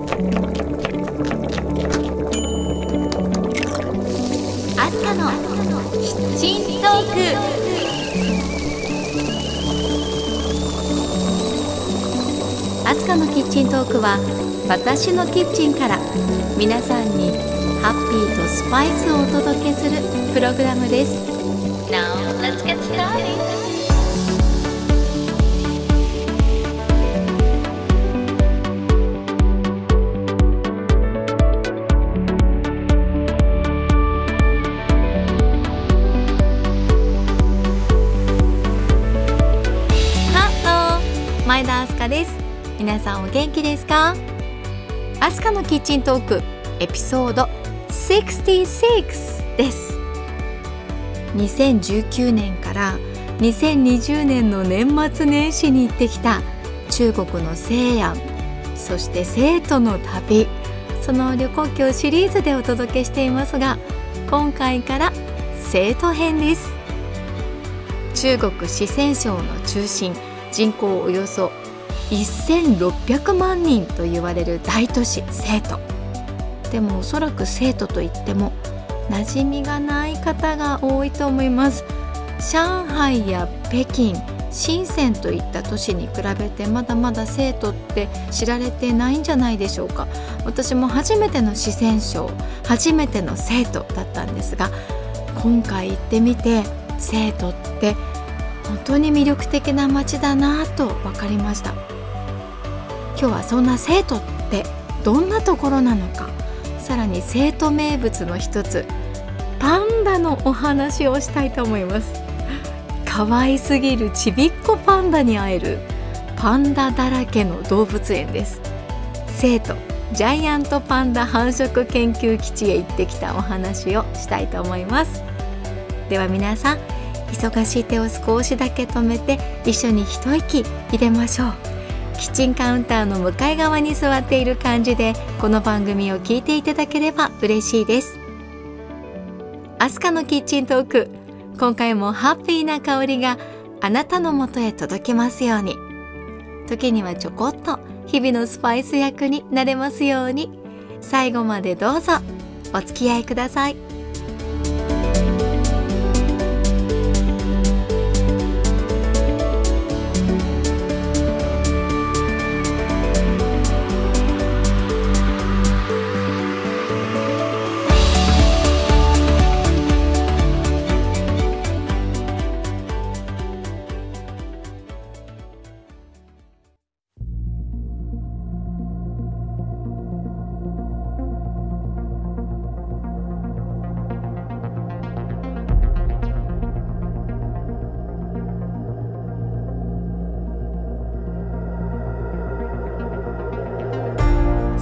アスカのキッチントーク。アスカのキッチントークは私のキッチンから皆さんにハッピーとスパイスをお届けするプログラムです。Now さんお元気ですか？アスカのキッチントークエピソード66です。2019年から2020年の年末年始に行ってきた中国の西安そして生徒の旅その旅行記をシリーズでお届けしていますが今回から生徒編です。中国四川省の中心人口およそ1600万人と言われる大都市成都でもおそらく成都といっても馴染みがない方が多いと思います。上海や北京深センといった都市に比べてまだまだ生徒って知られてないんじゃないでしょうか。私も初めての四川省初めての生徒だったんですが今回行ってみて生徒って本当に魅力的な街だなと分かりました。今日はそんな生徒ってどんなところなのか。さらに生徒名物の一つパンダのお話をしたいと思います。可愛すぎるちびっこパンダに会えるパンダだらけの動物園です。生徒ジャイアントパンダ繁殖研究基地へ行ってきたお話をしたいと思います。では皆さん忙しい手を少しだけ止めて一緒に一息入れましょう。キッチンカウンターの向かい側に座っている感じでこの番組を聞いていただければ嬉しいです。アスカのキッチントーク。今回もハッピーな香りがあなたのもとへ届きますように。時にはちょこっと日々のスパイス役になれますように。最後までどうぞお付き合いください。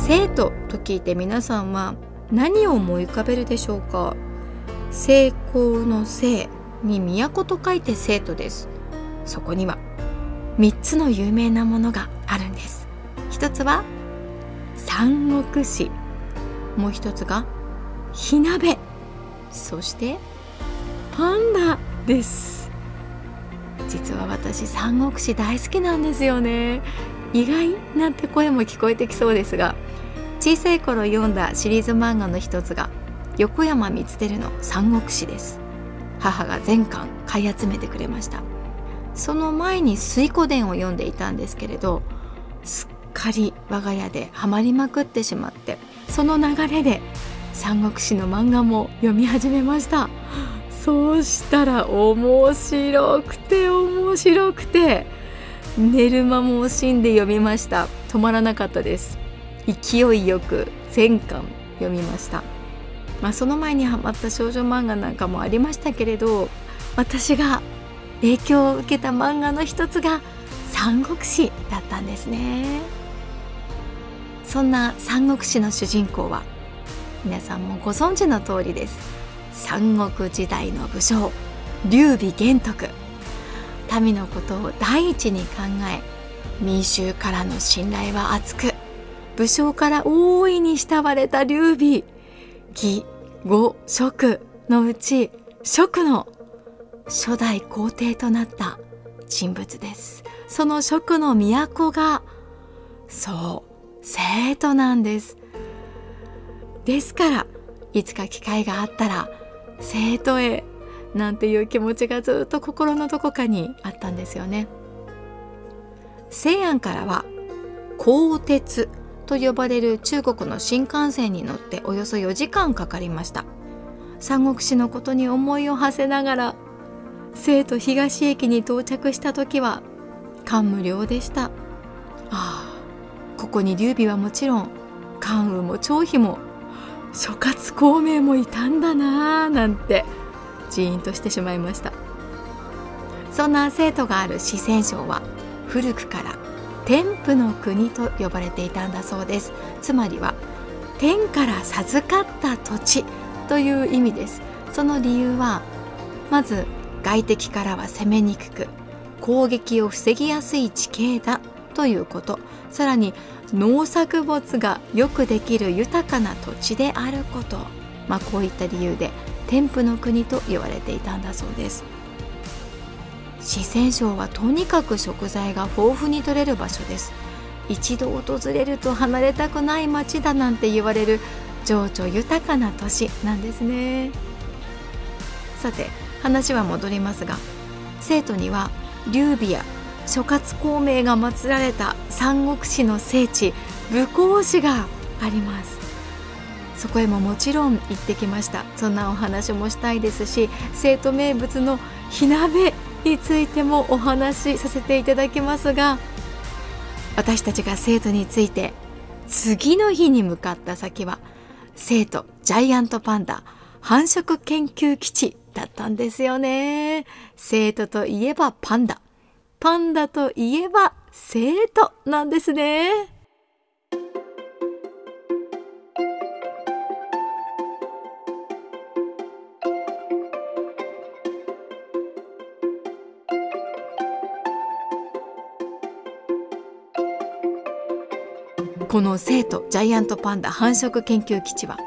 生徒と聞いて皆さんは何を思い浮かべるでしょうか？成功の成に都と書いて生徒です。そこには3つの有名なものがあるんです。一つは三国志。もう一つが火鍋。そしてパンダです。実は私三国志大好きなんですよね。意外なんて声も聞こえてきそうですが小さい頃読んだシリーズ漫画の一つが横山光輝の三国志です。母が全巻買い集めてくれました。その前に水湖伝を読んでいたんですけれどすっかり我が家でハマりまくってしまってその流れで三国志の漫画も読み始めました。そうしたら面白くて面白くて寝る間も惜しんで読みました。止まらなかったです。勢いよく全巻読みました、まあ、その前にハマった少女漫画なんかもありましたけれど私が影響を受けた漫画の一つが三国志だったんですね。そんな三国志の主人公は皆さんもご存知の通りです。三国時代の武将劉備玄徳。民のことを第一に考え民衆からの信頼は厚く武将から大いに慕われた劉備義呉蜀のうち蜀の初代皇帝となった人物です。その蜀の都がそう生徒なんです。ですからいつか機会があったら生徒へなんていう気持ちがずっと心のどこかにあったんですよね。西安からは鋼鉄と呼ばれる中国の新幹線に乗っておよそ4時間かかりました。三国志のことに思いを馳せながら生徒東駅に到着した時は感無量でした。ああここに劉備はもちろん関羽も張飛も諸葛孔明もいたんだなぁなんて。ジーンとしてしまいました。そんな生徒がある四川省は古くから天賦の国と呼ばれていたんだそうです。つまりは天から授かった土地という意味です。その理由はまず外敵からは攻めにくく攻撃を防ぎやすい地形だということ。さらに農作物がよくできる豊かな土地であること、まあ、こういった理由で天賦の国と言われていたんだそうです。四川省はとにかく食材が豊富に取れる場所です。一度訪れると離れたくない町だなんて言われる情緒豊かな都市なんですね。さて話は戻りますが生徒には劉備や諸葛孔明が祀られた三国志の聖地武侯市があります。そこへももちろん行ってきました。そんなお話もしたいですし生徒名物の火鍋についてもお話しさせていただきますが私たちが生徒について次の日に向かった先は生徒ジャイアントパンダ繁殖研究基地だったんですよね。生徒といえばパンダ。パンダといえば生徒なんですね。この生徒ジャイアントパンダ繁殖研究基地は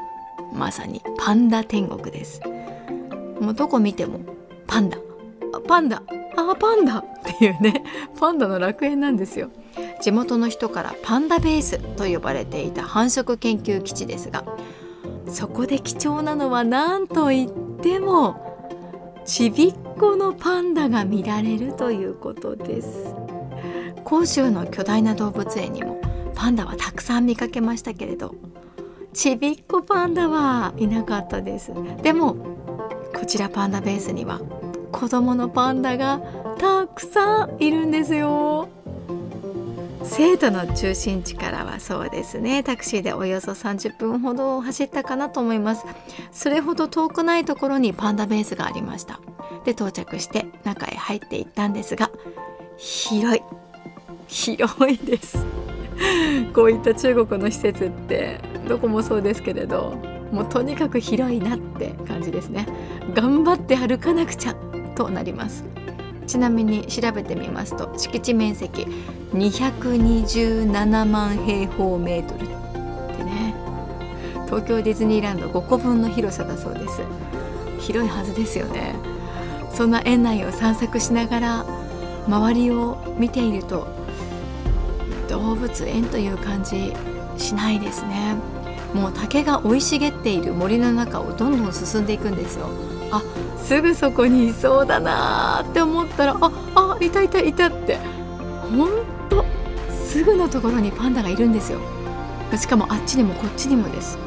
まさにパンダ天国です。もうどこ見てもパンダ。パンダ。あパンダ。っていうね。パンダの楽園なんですよ。地元の人からパンダベースと呼ばれていた繁殖研究基地ですがそこで貴重なのは何といってもちびっこのパンダが見られるということです。広州の巨大な動物園にもパンダはたくさん見かけましたけれどちびっこパンダはいなかったですでもこちらパンダベースには子供のパンダがたくさんいるんですよ。生徒の中心地からはそうですね。タクシーでおよそ30分ほど走ったかなと思います。それほど遠くないところにパンダベースがありました。で到着して中へ入っていったんですが広い広いです。こういった中国の施設ってどこもそうですけれどもうとにかく広いなって感じですね。頑張って歩かなくちゃとなります。ちなみに調べてみますと敷地面積227万平方メートルってね。東京ディズニーランド5個分の広さだそうです。広いはずですよね。そんな園内を散策しながら周りを見ていると動物園という感じしないですね。もう竹が生い茂っている森の中をどんどん進んでいくんですよ。あすぐそこにいそうだなって思ったらああいたいたいたって。ほんとすぐのところにパンダがいるんですよ。しかもあっちにもこっちにもです。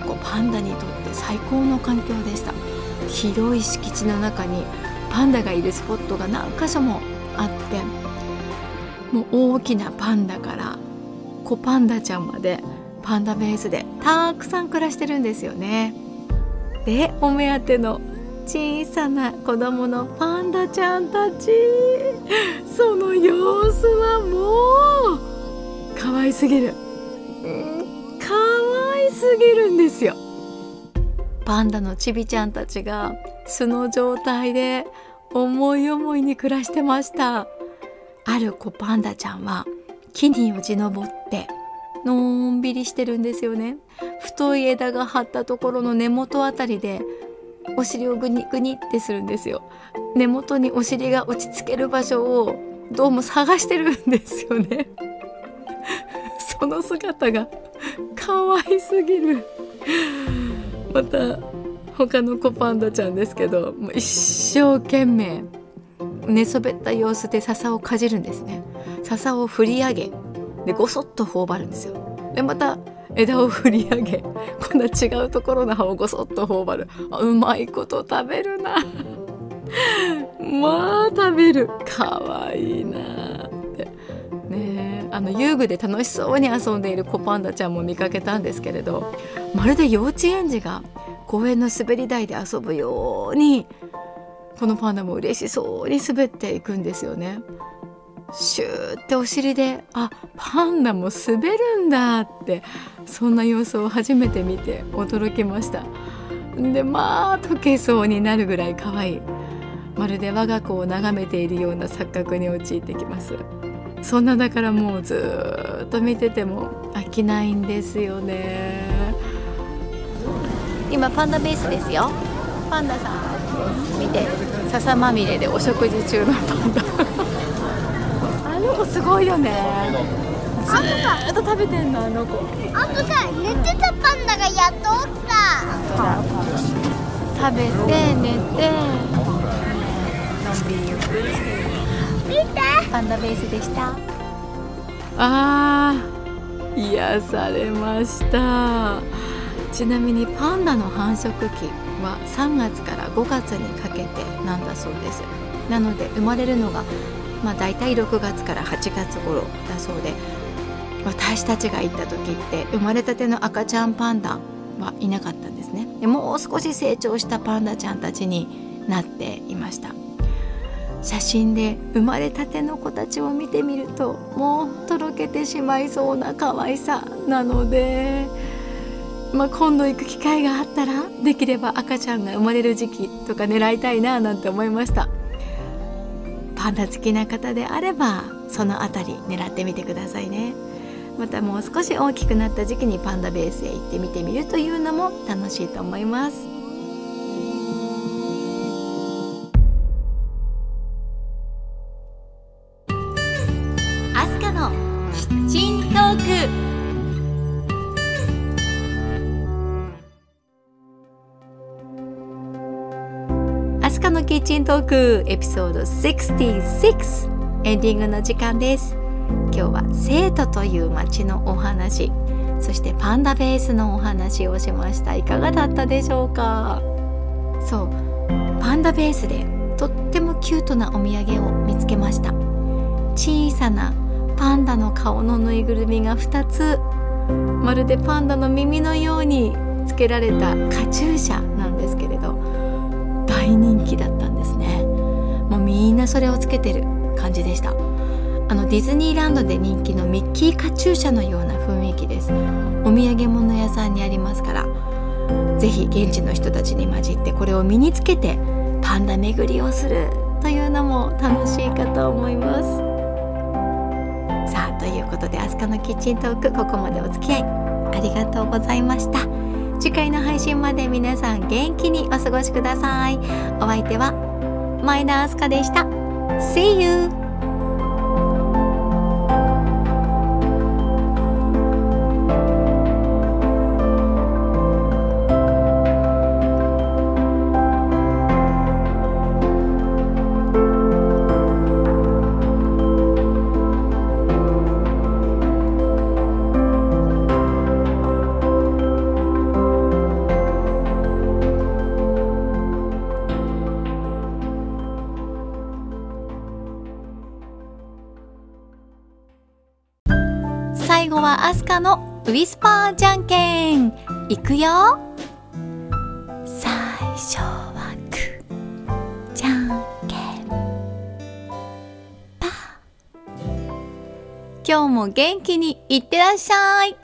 ここパンダにとって最高の環境でした。広い敷地の中にパンダがいるスポットが何箇所もあって。もう大きなパンダから子パンダちゃんまでパンダベースでたくさん暮らしてるんですよね。でお目当ての小さな子供のパンダちゃんたち。その様子はもう可愛すぎる。可愛すぎるんですよ。パンダのちびちゃんたちが素の状態で思い思いに暮らしてました。ある子パンダちゃんは木によじ登ってのんびりしてるんですよね。太い枝が張ったところの根元あたりでお尻をグニグニってするんですよ。根元にお尻が落ち着ける場所をどうも探してるんですよね。この姿が可愛すぎる。また他の子パンダちゃんですけどもう一生懸命寝そべった様子で笹をかじるんですね。笹を振り上げでごそっと頬張るんですよ。でまた枝を振り上げ今度は違うところの葉をごそっと頬張る。うまいこと食べるな。まあ食べる。かわいいな。ってねあの遊具で楽しそうに遊んでいる子パンダちゃんも見かけたんですけれどまるで幼稚園児が公園の滑り台で遊ぶようにこのパンダも嬉しそうに滑っていくんですよね。シューってお尻であパンダも滑るんだってそんな様子を初めて見て驚きました。でまあ溶けそうになるぐらい可愛い。まるで我が子を眺めているような錯覚に陥ってきます。そんなだからもうずっと見てても飽きないんですよね。今パンダベースですよ。パンダさん見て。笹まみれでお食事中のパンダあの子すごいよね。ずーっと食べてんのあの子。あとさ寝てたパンダがやっと起きた。食べて寝て。見て。パンダベースでした。あー癒されました。ちなみにパンダの繁殖期は3月から5月にかけてなんだそうです。なので生まれるのがまあ大体6月から8月頃だそうで私たちが行った時って生まれたての赤ちゃんパンダはいなかったんですね。でもう少し成長したパンダちゃんたちになっていました。写真で生まれたての子たちを見てみるともうとろけてしまいそうな可愛さなので、まあ、今度行く機会があったらできれば赤ちゃんが生まれる時期とか狙いたいななんて思いました。パンダ好きな方であればその辺り狙ってみてくださいね。またもう少し大きくなった時期にパンダベースへ行ってみてみるというのも楽しいと思います。チントークエピソード66エンディングの時間です。今日は生徒という街のお話。そしてパンダベースのお話をしました。いかがだったでしょうか？そう。パンダベースでとってもキュートなお土産を見つけました。小さなパンダの顔のぬいぐるみが2つ。まるでパンダの耳のようにつけられたカチューシャ。みんなそれをつけてる感じでした。あのディズニーランドで人気のミッキーカチューシャのような雰囲気です。お土産物屋さんにありますからぜひ現地の人たちに混じってこれを身につけてパンダ巡りをするというのも楽しいかと思います。さあということでアスカのキッチントークここまでお付き合いありがとうございました。次回の配信まで皆さん元気にお過ごしください。お相手は前田明日香でした See you! はアスカのウィスパーじゃんけん。いくよ。最初はグーじゃんけんパー。今日も元気にいってらっしゃい。